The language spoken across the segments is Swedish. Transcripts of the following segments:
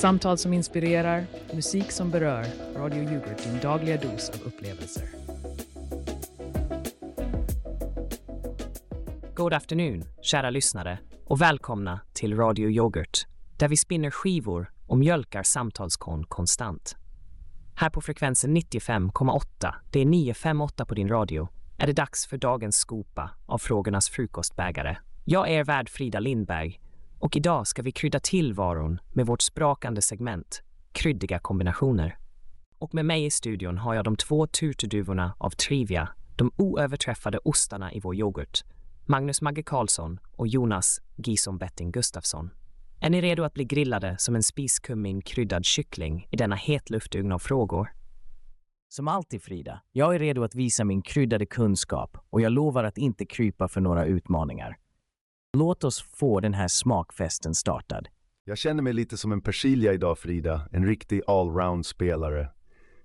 Samtal som inspirerar, musik som berör. Radio Yoghurt, din dagliga dos av upplevelser. God afternoon, kära lyssnare, och välkomna till Radio Yoghurt, där vi spinner skivor och mjölkar samtalskon konstant. Här på frekvensen 95,8, det är 958 på din radio, är det dags för dagens skopa av frågornas frukostbägare. Jag är värd Frida Lindberg och idag ska vi krydda tillvaron med vårt sprakande segment, kryddiga kombinationer. Och med mig i studion har jag de två turturduvorna av Trivia, de oöverträffade ostarna i vår yoghurt, Magnus Magge Karlsson och Jonas Gison Betting Gustafsson. Är ni redo att bli grillade som en spiskummin kryddad kyckling i denna hetluftugn av frågor? Som alltid Frida, jag är redo att visa min kryddade kunskap och jag lovar att inte krypa för några utmaningar. Låt oss få den här smakfesten startad. Jag känner mig lite som en persilja idag Frida, en riktig allround-spelare.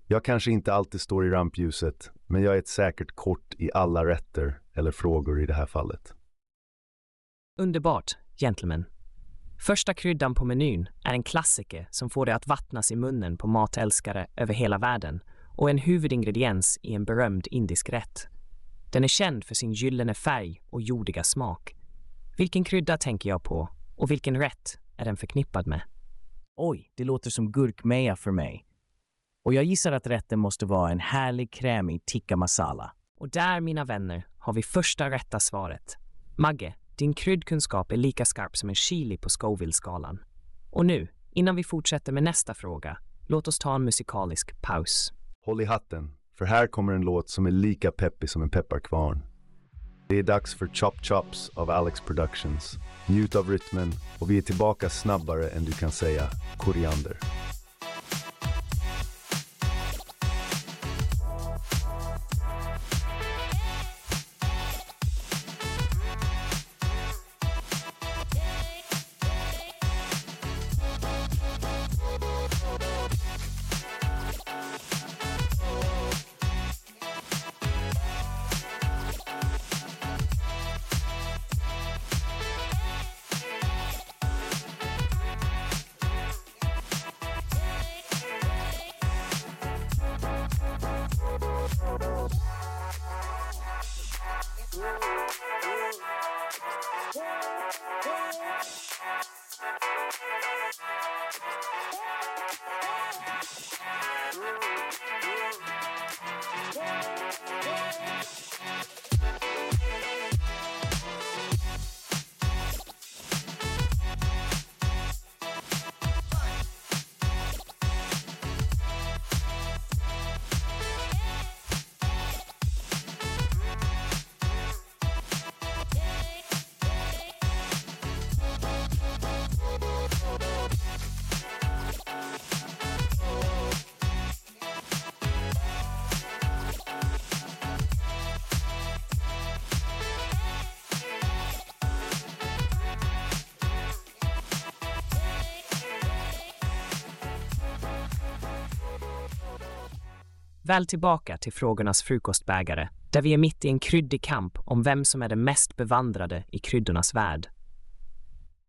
Jag kanske inte alltid står i rampljuset, men jag är ett säkert kort i alla rätter, eller frågor i det här fallet. Underbart, gentlemen. Första kryddan på menyn är en klassiker som får det att vattnas i munnen på matälskare över hela världen och en huvudingrediens i en berömd indisk rätt. Den är känd för sin gyllene färg och jordiga smak. Vilken krydda tänker jag på och vilken rätt är den förknippad med? Oj, det låter som gurkmeja för mig. Och jag gissar att rätten måste vara en härlig krämig tikka masala. Och där, mina vänner, har vi första rätta svaret. Magge, din kryddkunskap är lika skarp som en chili på Scoville-skalan. Och nu, innan vi fortsätter med nästa fråga, låt oss ta en musikalisk paus. Håll i hatten, för här kommer en låt som är lika peppig som en pepparkvarn. Det är dags för Chop Chops av Alex Productions. Njut av rytmen och vi är tillbaka snabbare än du kan säga koriander. Väl tillbaka till frågornas frukostbägare, där vi är mitt i en kryddig kamp om vem som är den mest bevandrade i kryddornas värld.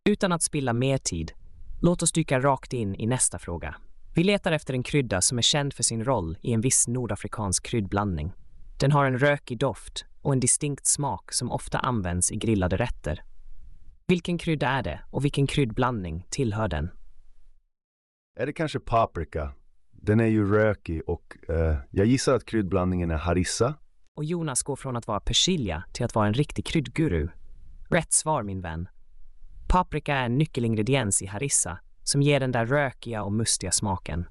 Utan att spilla mer tid, låt oss dyka rakt in i nästa fråga. Vi letar efter en krydda som är känd för sin roll i en viss nordafrikansk kryddblandning. Den har en rökig doft och en distinkt smak som ofta används i grillade rätter. Vilken krydda är det och vilken kryddblandning tillhör den? Är det kanske paprika? Den är ju rökig och eh, jag gissar att kryddblandningen är harissa. Och Jonas går från att vara persilja till att vara en riktig kryddguru. Rätt svar, min vän. Paprika är en nyckelingrediens i harissa som ger den där rökiga och mustiga smaken.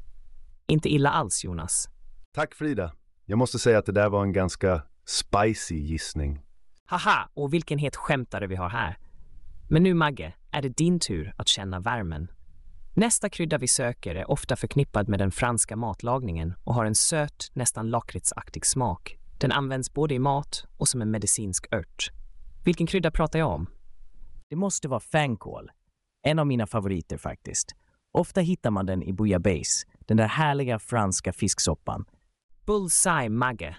Inte illa alls, Jonas. Tack Frida. Jag måste säga att det där var en ganska spicy gissning. Haha, och vilken het skämtare vi har här. Men nu, Magge, är det din tur att känna värmen. Nästa krydda vi söker är ofta förknippad med den franska matlagningen och har en söt, nästan lakritsaktig smak. Den används både i mat och som en medicinsk ört. Vilken krydda pratar jag om? Det måste vara fänkål. En av mina favoriter faktiskt. Ofta hittar man den i bouillabaisse, den där härliga franska fisksoppan. Bullseye, Magge.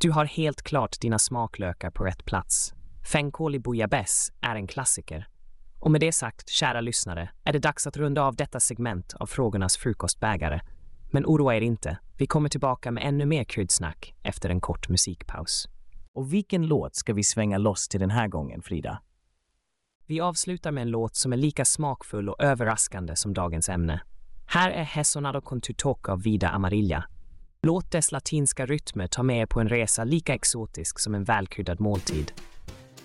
Du har helt klart dina smaklökar på rätt plats. Fänkål i bouillabaisse är en klassiker. Och med det sagt, kära lyssnare, är det dags att runda av detta segment av frågornas frukostbägare. Men oroa er inte, vi kommer tillbaka med ännu mer kryddsnack efter en kort musikpaus. Och vilken låt ska vi svänga loss till den här gången, Frida? Vi avslutar med en låt som är lika smakfull och överraskande som dagens ämne. Här är Hesonado con av Vida Amarilla. Låt dess latinska rytmer ta med er på en resa lika exotisk som en välkryddad måltid.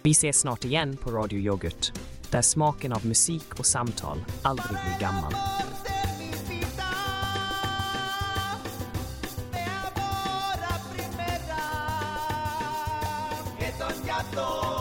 Vi ses snart igen på Radio Yoghurt, där smaken av musik och samtal aldrig blir gammal. y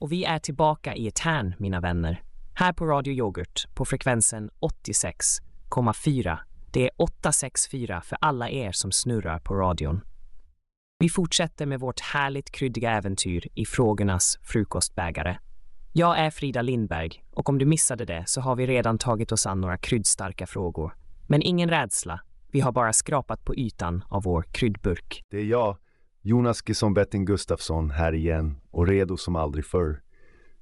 Och vi är tillbaka i etern, mina vänner. Här på Radio Yoghurt på frekvensen 86,4. Det är 864 för alla er som snurrar på radion. Vi fortsätter med vårt härligt kryddiga äventyr i frågornas frukostbägare. Jag är Frida Lindberg och om du missade det så har vi redan tagit oss an några kryddstarka frågor. Men ingen rädsla, vi har bara skrapat på ytan av vår kryddburk. Det är jag, Jonas Gesson Betting Gustafsson, här igen och redo som aldrig förr.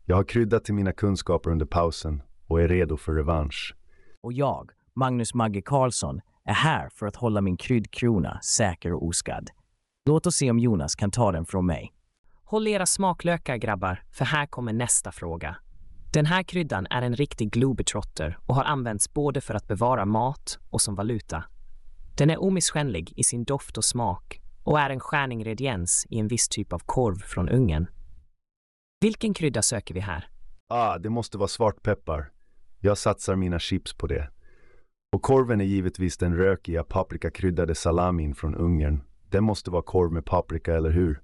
Jag har kryddat till mina kunskaper under pausen och är redo för revansch. Och jag, Magnus Magge Karlsson, är här för att hålla min kryddkrona säker och oskadd. Låt oss se om Jonas kan ta den från mig. Håll era smaklökar grabbar, för här kommer nästa fråga. Den här kryddan är en riktig globetrotter och har använts både för att bevara mat och som valuta. Den är omisskännlig i sin doft och smak och är en stjärningrediens i en viss typ av korv från Ungern. Vilken krydda söker vi här? Ah, det måste vara svartpeppar. Jag satsar mina chips på det. Och korven är givetvis den rökiga paprikakryddade salamin från Ungern. Den måste vara korv med paprika, eller hur?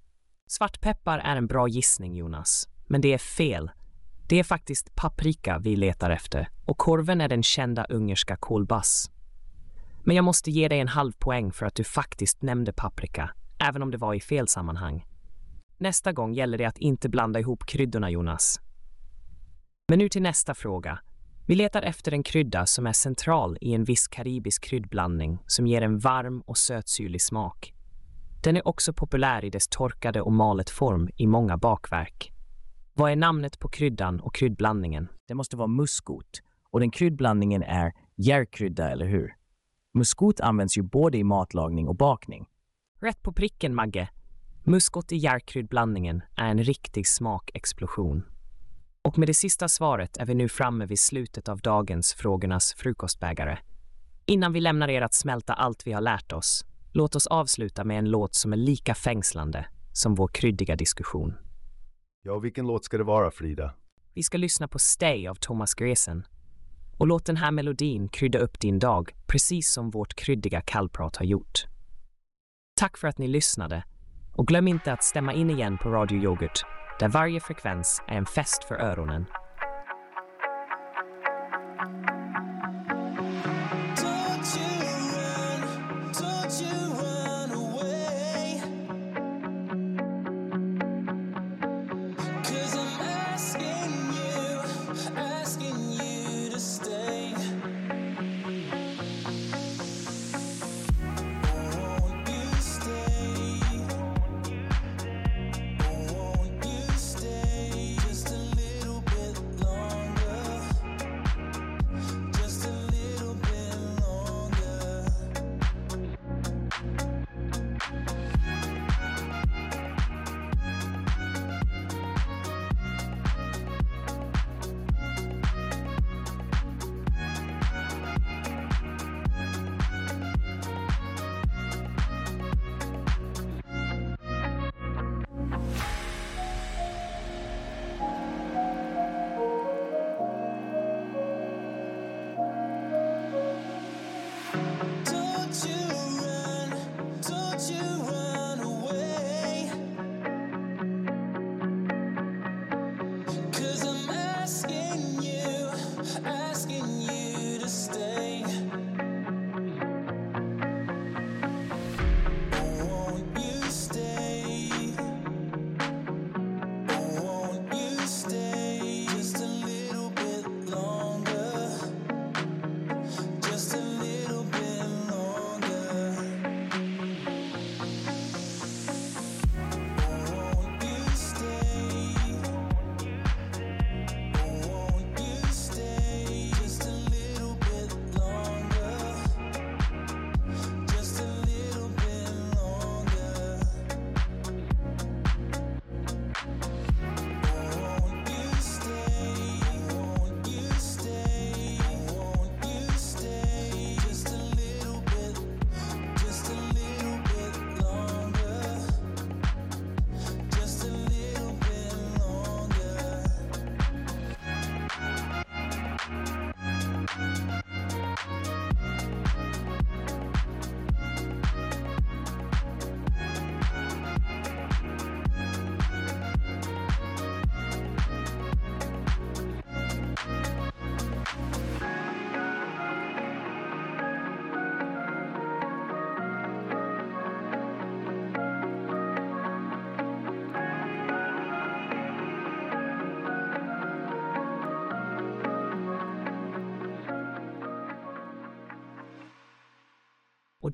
Svartpeppar är en bra gissning, Jonas. Men det är fel. Det är faktiskt paprika vi letar efter och korven är den kända ungerska kolbass. Men jag måste ge dig en halv poäng för att du faktiskt nämnde paprika, även om det var i fel sammanhang. Nästa gång gäller det att inte blanda ihop kryddorna, Jonas. Men nu till nästa fråga. Vi letar efter en krydda som är central i en viss karibisk kryddblandning som ger en varm och sötsyrlig smak. Den är också populär i dess torkade och malet form i många bakverk. Vad är namnet på kryddan och kryddblandningen? Det måste vara muskot och den kryddblandningen är järkrydda, eller hur? Muskot används ju både i matlagning och bakning. Rätt på pricken, Magge. Muskot i järkryddblandningen är en riktig smakexplosion. Och med det sista svaret är vi nu framme vid slutet av dagens Frågornas frukostbägare. Innan vi lämnar er att smälta allt vi har lärt oss, låt oss avsluta med en låt som är lika fängslande som vår kryddiga diskussion. Ja, vilken låt ska det vara, Frida? Vi ska lyssna på Stay av Thomas Gresen. Och låt den här melodin krydda upp din dag, precis som vårt kryddiga kallprat har gjort. Tack för att ni lyssnade. Och glöm inte att stämma in igen på Radio Yoghurt, där varje frekvens är en fest för öronen.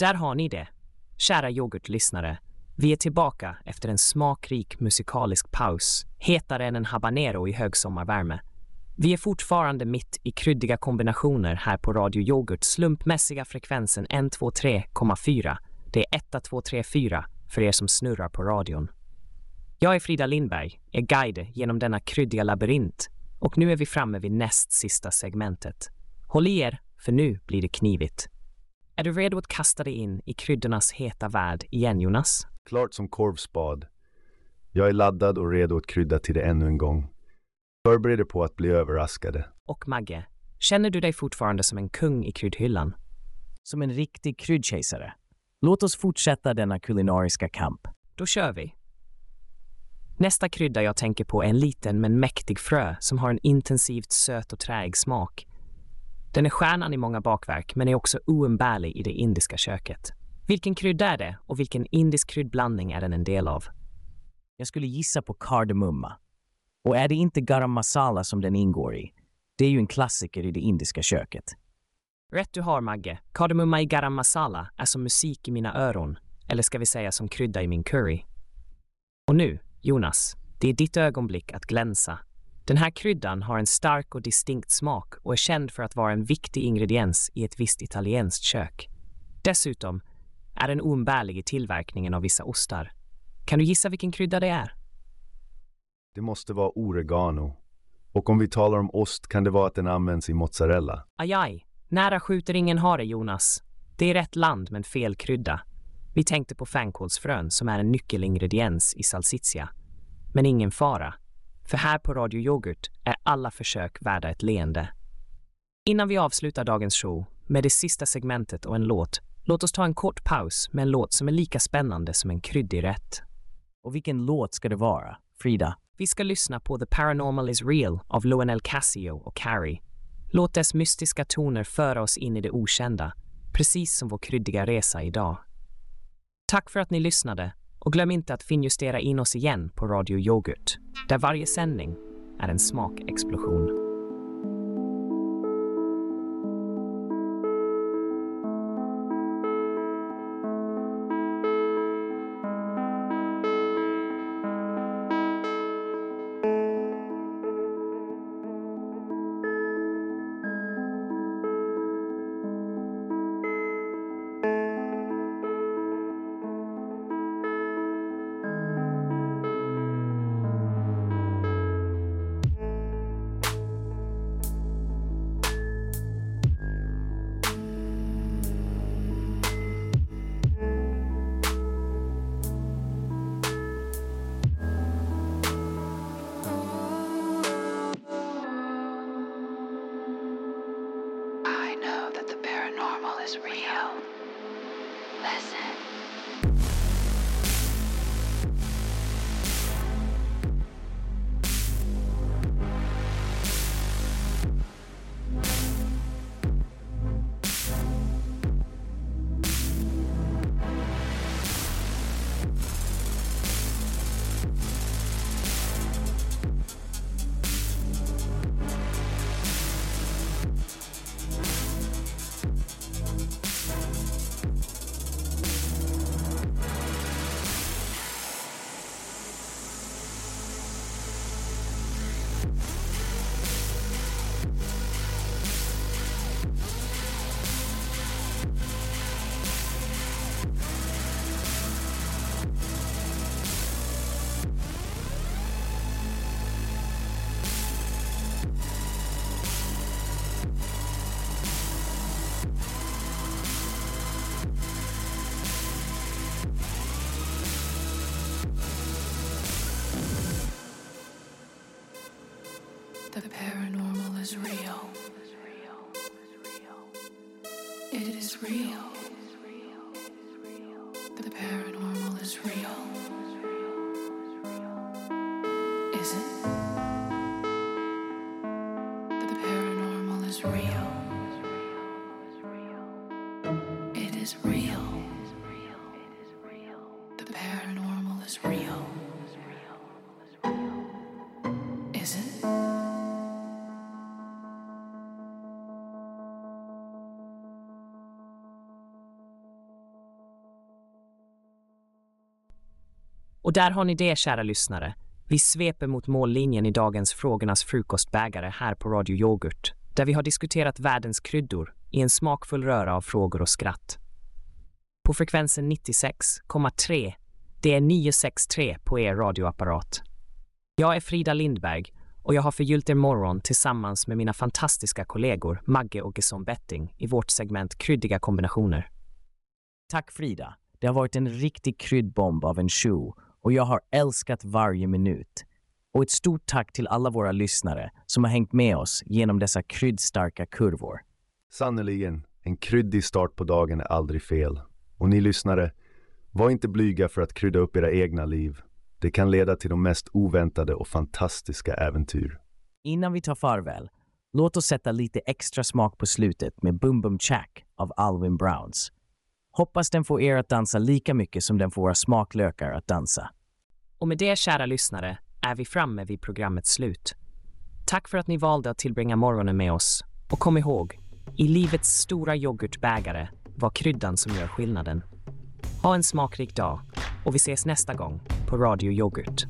Där har ni det. Kära yoghurtlyssnare. Vi är tillbaka efter en smakrik musikalisk paus, hetare än en habanero i högsommarvärme. Vi är fortfarande mitt i kryddiga kombinationer här på Radio Yoghurt, slumpmässiga frekvensen 123,4. Det är 1234 för er som snurrar på radion. Jag är Frida Lindberg, er guide genom denna kryddiga labyrint och nu är vi framme vid näst sista segmentet. Håll i er, för nu blir det knivigt. Är du redo att kasta dig in i kryddornas heta värld igen, Jonas? Klart som korvspad. Jag är laddad och redo att krydda till det ännu en gång. Förbered er på att bli överraskade. Och Magge, känner du dig fortfarande som en kung i kryddhyllan? Som en riktig kryddkejsare. Låt oss fortsätta denna kulinariska kamp. Då kör vi! Nästa krydda jag tänker på är en liten men mäktig frö som har en intensivt söt och träig smak. Den är stjärnan i många bakverk men är också oumbärlig i det indiska köket. Vilken krydda är det och vilken indisk kryddblandning är den en del av? Jag skulle gissa på kardemumma. Och är det inte garam masala som den ingår i? Det är ju en klassiker i det indiska köket. Rätt du har, Magge. Kardemumma i garam masala är som musik i mina öron, eller ska vi säga som krydda i min curry. Och nu, Jonas, det är ditt ögonblick att glänsa. Den här kryddan har en stark och distinkt smak och är känd för att vara en viktig ingrediens i ett visst italienskt kök. Dessutom är den oumbärlig i tillverkningen av vissa ostar. Kan du gissa vilken krydda det är? Det måste vara oregano. Och om vi talar om ost kan det vara att den används i mozzarella. Ajaj, nära skjuter ingen hare, Jonas. Det är rätt land men fel krydda. Vi tänkte på fänkålsfrön som är en nyckelingrediens i salsiccia. Men ingen fara, för här på Radio Yoghurt är alla försök värda ett leende. Innan vi avslutar dagens show med det sista segmentet och en låt, låt oss ta en kort paus med en låt som är lika spännande som en kryddig rätt. Och vilken låt ska det vara, Frida? Vi ska lyssna på The Paranormal is Real av Lionel Cassio och Carrie. Låt dess mystiska toner föra oss in i det okända, precis som vår kryddiga resa idag. Tack för att ni lyssnade och glöm inte att finjustera in oss igen på Radio Yoghurt, där varje sändning är en smakexplosion. Listen. It is real. The paranormal is real. Och där har ni det, kära lyssnare. Vi sveper mot mållinjen i dagens Frågornas frukostbägare här på Radio Yoghurt, där vi har diskuterat världens kryddor i en smakfull röra av frågor och skratt. På frekvensen 96,3, det är 963 på er radioapparat. Jag är Frida Lindberg och jag har förgyllt er morgon tillsammans med mina fantastiska kollegor Magge och Gesson Betting i vårt segment Kryddiga kombinationer. Tack Frida. Det har varit en riktig kryddbomb av en show och jag har älskat varje minut. Och ett stort tack till alla våra lyssnare som har hängt med oss genom dessa kryddstarka kurvor. Sannerligen, en kryddig start på dagen är aldrig fel. Och ni lyssnare, var inte blyga för att krydda upp era egna liv. Det kan leda till de mest oväntade och fantastiska äventyr. Innan vi tar farväl, låt oss sätta lite extra smak på slutet med Boom Boom Chack av Alvin Browns. Hoppas den får er att dansa lika mycket som den får våra smaklökar att dansa. Och med det, kära lyssnare, är vi framme vid programmets slut. Tack för att ni valde att tillbringa morgonen med oss. Och kom ihåg, i livets stora yoghurtbägare var kryddan som gör skillnaden. Ha en smakrik dag och vi ses nästa gång på Radio Yoghurt.